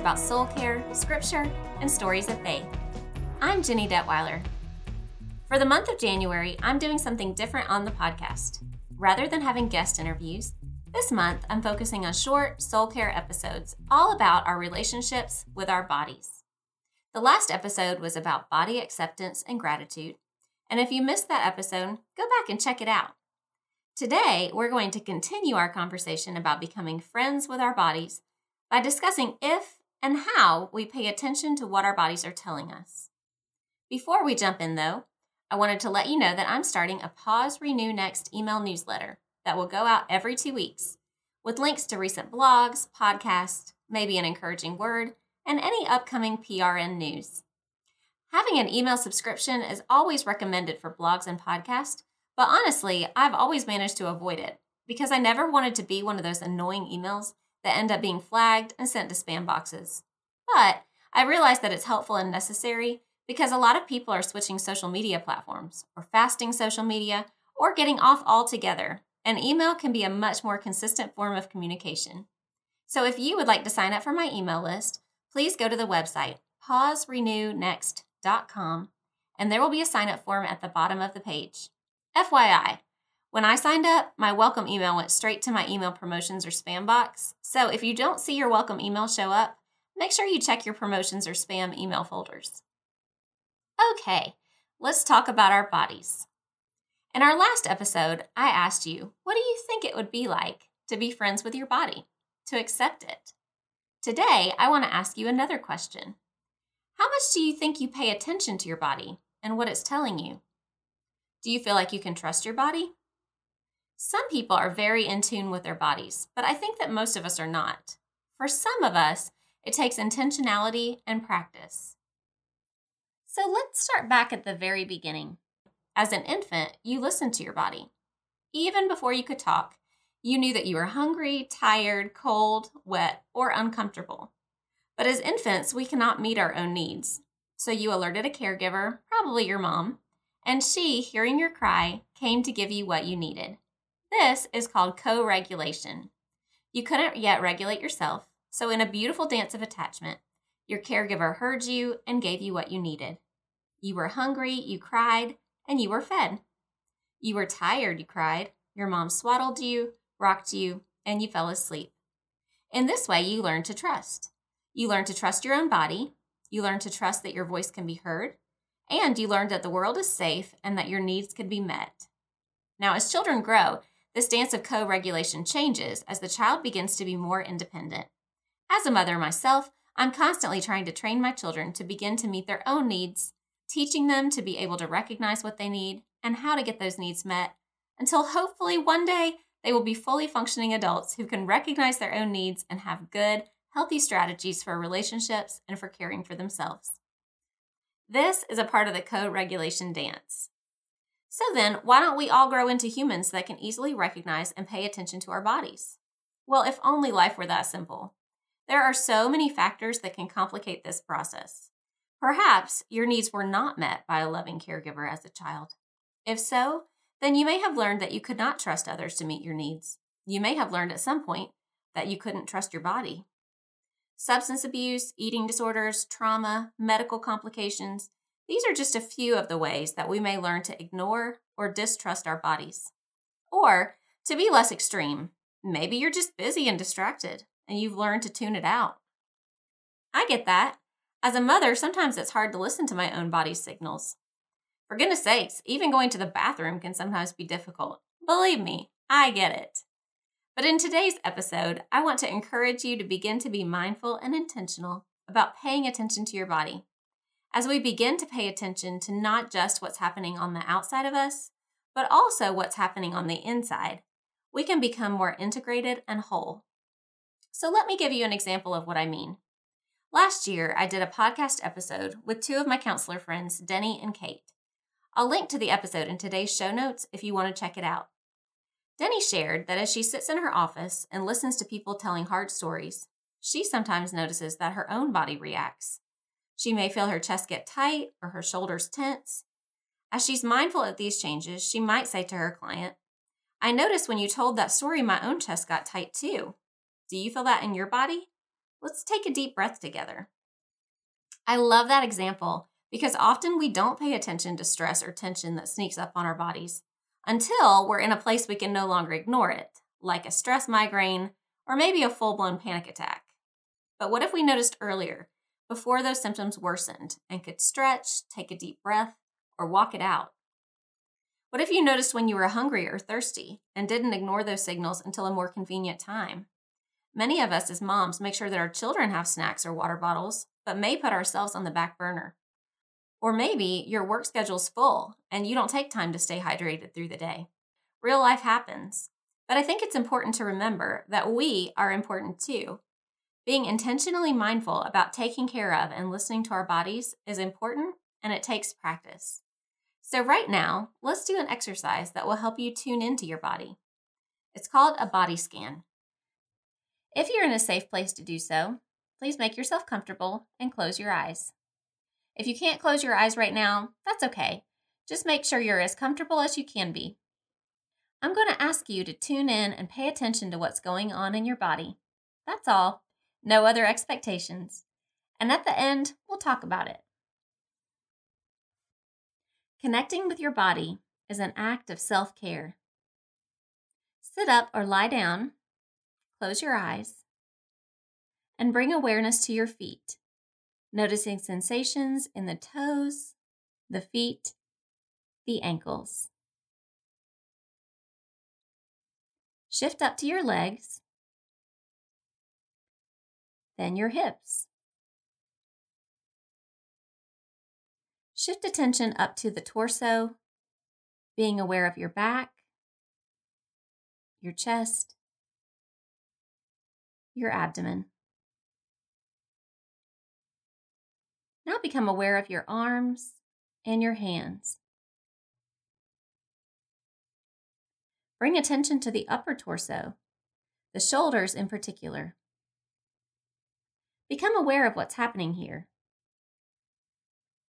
about soul care, scripture, and stories of faith. I'm Jenny Detweiler. For the month of January, I'm doing something different on the podcast. Rather than having guest interviews, this month I'm focusing on short soul care episodes all about our relationships with our bodies. The last episode was about body acceptance and gratitude, and if you missed that episode, go back and check it out. Today, we're going to continue our conversation about becoming friends with our bodies by discussing if and how we pay attention to what our bodies are telling us. Before we jump in, though, I wanted to let you know that I'm starting a Pause Renew Next email newsletter that will go out every two weeks with links to recent blogs, podcasts, maybe an encouraging word, and any upcoming PRN news. Having an email subscription is always recommended for blogs and podcasts, but honestly, I've always managed to avoid it because I never wanted to be one of those annoying emails that end up being flagged and sent to spam boxes. But I realized that it's helpful and necessary because a lot of people are switching social media platforms, or fasting social media, or getting off altogether, and email can be a much more consistent form of communication. So if you would like to sign up for my email list, please go to the website pauserenewnext.com and there will be a sign up form at the bottom of the page. FYI, when I signed up, my welcome email went straight to my email promotions or spam box. So if you don't see your welcome email show up, make sure you check your promotions or spam email folders. Okay, let's talk about our bodies. In our last episode, I asked you, what do you think it would be like to be friends with your body, to accept it? Today, I want to ask you another question. How much do you think you pay attention to your body and what it's telling you? Do you feel like you can trust your body? Some people are very in tune with their bodies, but I think that most of us are not. For some of us, it takes intentionality and practice. So let's start back at the very beginning. As an infant, you listened to your body. Even before you could talk, you knew that you were hungry, tired, cold, wet, or uncomfortable. But as infants, we cannot meet our own needs. So you alerted a caregiver, probably your mom, and she, hearing your cry, came to give you what you needed. This is called co regulation. You couldn't yet regulate yourself, so in a beautiful dance of attachment, your caregiver heard you and gave you what you needed. You were hungry, you cried, and you were fed. You were tired, you cried. Your mom swaddled you, rocked you, and you fell asleep. In this way, you learned to trust. You learned to trust your own body. You learned to trust that your voice can be heard. And you learned that the world is safe and that your needs can be met. Now, as children grow, this dance of co regulation changes as the child begins to be more independent. As a mother myself, I'm constantly trying to train my children to begin to meet their own needs, teaching them to be able to recognize what they need and how to get those needs met, until hopefully one day they will be fully functioning adults who can recognize their own needs and have good, healthy strategies for relationships and for caring for themselves. This is a part of the co regulation dance. So then, why don't we all grow into humans that can easily recognize and pay attention to our bodies? Well, if only life were that simple. There are so many factors that can complicate this process. Perhaps your needs were not met by a loving caregiver as a child. If so, then you may have learned that you could not trust others to meet your needs. You may have learned at some point that you couldn't trust your body. Substance abuse, eating disorders, trauma, medical complications, these are just a few of the ways that we may learn to ignore or distrust our bodies. Or, to be less extreme, maybe you're just busy and distracted and you've learned to tune it out. I get that. As a mother, sometimes it's hard to listen to my own body's signals. For goodness sakes, even going to the bathroom can sometimes be difficult. Believe me, I get it. But in today's episode, I want to encourage you to begin to be mindful and intentional about paying attention to your body. As we begin to pay attention to not just what's happening on the outside of us, but also what's happening on the inside, we can become more integrated and whole. So let me give you an example of what I mean. Last year, I did a podcast episode with two of my counselor friends, Deni and Kate. I'll link to the episode in today's show notes if you want to check it out. Deni shared that as she sits in her office and listens to people telling hard stories, she sometimes notices that her own body reacts. She may feel her chest get tight or her shoulders tense. As she's mindful of these changes, she might say to her client, I noticed when you told that story, my own chest got tight too. Do you feel that in your body? Let's take a deep breath together. I love that example because often we don't pay attention to stress or tension that sneaks up on our bodies until we're in a place we can no longer ignore it, like a stress migraine or maybe a full blown panic attack. But what if we noticed earlier, before those symptoms worsened, and could stretch, take a deep breath, or walk it out? What if you noticed when you were hungry or thirsty and didn't ignore those signals until a more convenient time? Many of us as moms make sure that our children have snacks or water bottles, but may put ourselves on the back burner. Or maybe your work schedule's full and you don't take time to stay hydrated through the day. Real life happens. But I think it's important to remember that we are important too. Being intentionally mindful about taking care of and listening to our bodies is important and it takes practice. So, right now, let's do an exercise that will help you tune into your body. It's called a body scan. If you're in a safe place to do so, please make yourself comfortable and close your eyes. If you can't close your eyes right now, that's okay. Just make sure you're as comfortable as you can be. I'm going to ask you to tune in and pay attention to what's going on in your body. That's all. No other expectations. And at the end, we'll talk about it. Connecting with your body is an act of self care. Sit up or lie down, close your eyes, and bring awareness to your feet, noticing sensations in the toes, the feet, the ankles. Shift up to your legs, then your hips. Shift attention up to the torso, being aware of your back, your chest, your abdomen. Now become aware of your arms and your hands. Bring attention to the upper torso, the shoulders in particular. Become aware of what's happening here.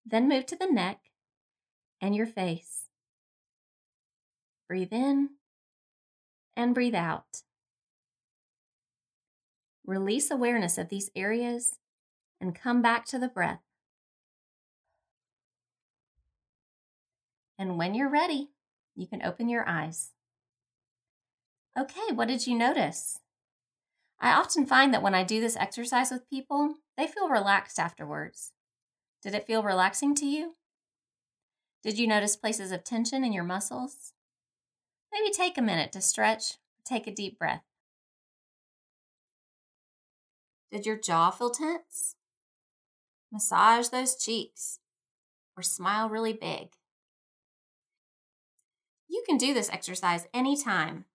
Then move to the neck and your face. Breathe in and breathe out. Release awareness of these areas and come back to the breath. And when you're ready, you can open your eyes. Okay, what did you notice? I often find that when I do this exercise with people, they feel relaxed afterwards. Did it feel relaxing to you? Did you notice places of tension in your muscles? Maybe take a minute to stretch, take a deep breath. Did your jaw feel tense? Massage those cheeks or smile really big. You can do this exercise anytime.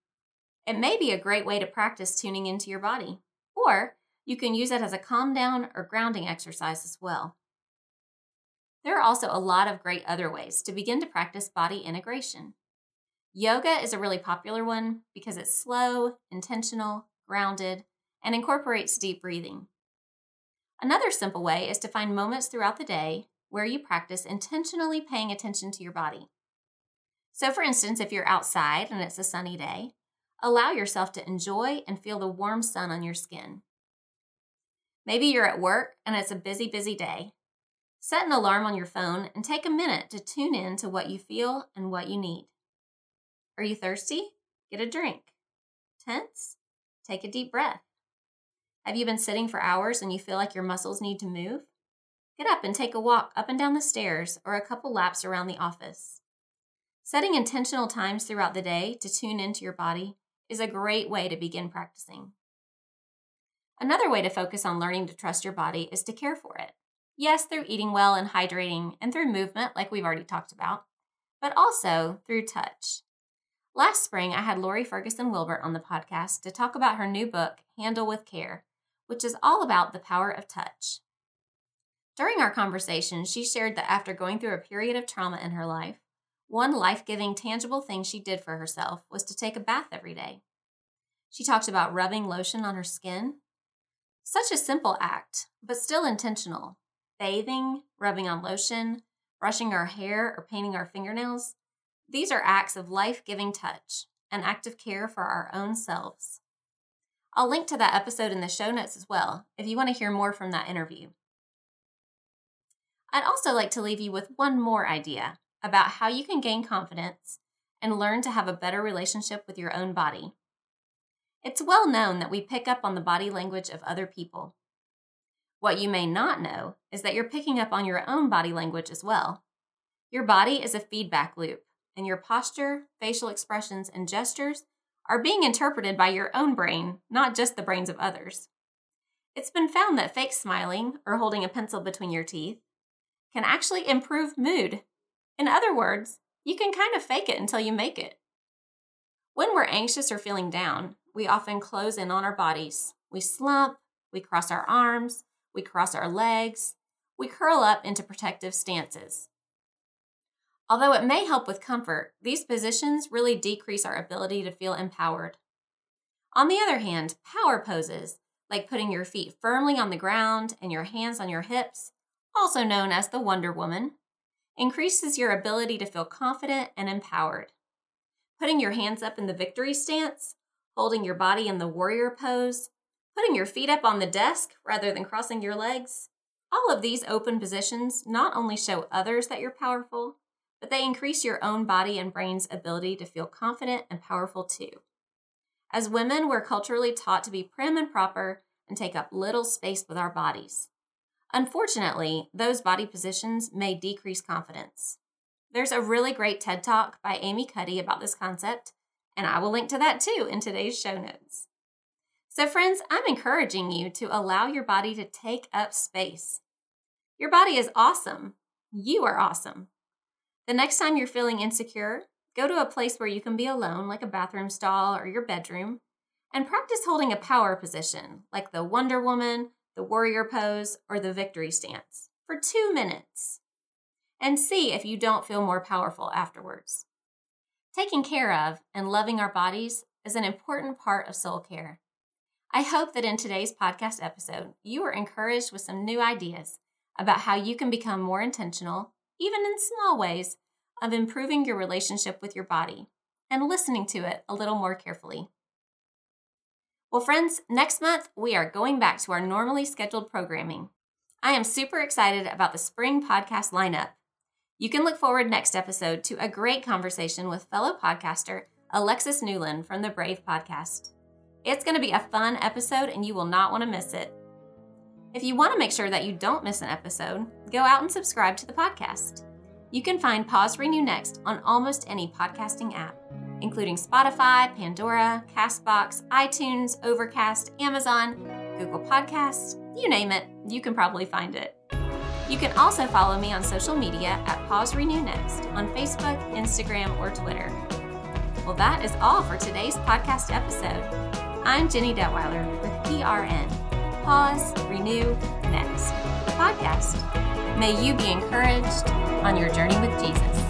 It may be a great way to practice tuning into your body, or you can use it as a calm down or grounding exercise as well. There are also a lot of great other ways to begin to practice body integration. Yoga is a really popular one because it's slow, intentional, grounded, and incorporates deep breathing. Another simple way is to find moments throughout the day where you practice intentionally paying attention to your body. So, for instance, if you're outside and it's a sunny day, allow yourself to enjoy and feel the warm sun on your skin. Maybe you're at work and it's a busy, busy day. Set an alarm on your phone and take a minute to tune in to what you feel and what you need. Are you thirsty? Get a drink. Tense? Take a deep breath. Have you been sitting for hours and you feel like your muscles need to move? Get up and take a walk up and down the stairs or a couple laps around the office. Setting intentional times throughout the day to tune into your body is a great way to begin practicing. Another way to focus on learning to trust your body is to care for it. Yes, through eating well and hydrating, and through movement, like we've already talked about, but also through touch. Last spring, I had Lore Ferguson Wilbert on the podcast to talk about her new book, Handle with Care, which is all about the power of touch. During our conversation, she shared that after going through a period of trauma in her life, one life giving, tangible thing she did for herself was to take a bath every day. She talked about rubbing lotion on her skin. Such a simple act, but still intentional. Bathing, rubbing on lotion, brushing our hair, or painting our fingernails. These are acts of life giving touch, and active care for our own selves. I'll link to that episode in the show notes as well if you want to hear more from that interview. I'd also like to leave you with one more idea about how you can gain confidence and learn to have a better relationship with your own body. It's well known that we pick up on the body language of other people. What you may not know is that you're picking up on your own body language as well. Your body is a feedback loop, and your posture, facial expressions, and gestures are being interpreted by your own brain, not just the brains of others. It's been found that fake smiling or holding a pencil between your teeth can actually improve mood. In other words, you can kind of fake it until you make it. When we're anxious or feeling down, we often close in on our bodies. We slump, we cross our arms, we cross our legs, we curl up into protective stances. Although it may help with comfort, these positions really decrease our ability to feel empowered. On the other hand, power poses, like putting your feet firmly on the ground and your hands on your hips, also known as the Wonder Woman, increases your ability to feel confident and empowered. Putting your hands up in the victory stance, holding your body in the warrior pose, putting your feet up on the desk rather than crossing your legs, all of these open positions not only show others that you're powerful, but they increase your own body and brain's ability to feel confident and powerful too. As women, we're culturally taught to be prim and proper and take up little space with our bodies. Unfortunately, those body positions may decrease confidence. There's a really great TED Talk by Amy Cuddy about this concept, and I will link to that too in today's show notes. So, friends, I'm encouraging you to allow your body to take up space. Your body is awesome. You are awesome. The next time you're feeling insecure, go to a place where you can be alone, like a bathroom stall or your bedroom, and practice holding a power position, like the Wonder Woman, the warrior pose, or the victory stance, for two minutes. And see if you don't feel more powerful afterwards. Taking care of and loving our bodies is an important part of soul care. I hope that in today's podcast episode, you are encouraged with some new ideas about how you can become more intentional even in small ways, of improving your relationship with your body and listening to it a little more carefully. Well, friends, next month we are going back to our normally scheduled programming. I am super excited about the spring podcast lineup. You can look forward next episode to a great conversation with fellow podcaster Alexis Newland from the Brave Podcast. It's going to be a fun episode and you will not want to miss it. If you want to make sure that you don't miss an episode, go out and subscribe to the podcast. You can find Pause Renew Next on almost any podcasting app, including Spotify, Pandora, Castbox, iTunes, Overcast, Amazon, Google Podcasts, you name it, you can probably find it. You can also follow me on social media at Pause Renew Next on Facebook, Instagram, or Twitter. Well, that is all for today's podcast episode. I'm Jenny Detweiler with PRN pause, renew, next podcast. May you be encouraged on your journey with Jesus.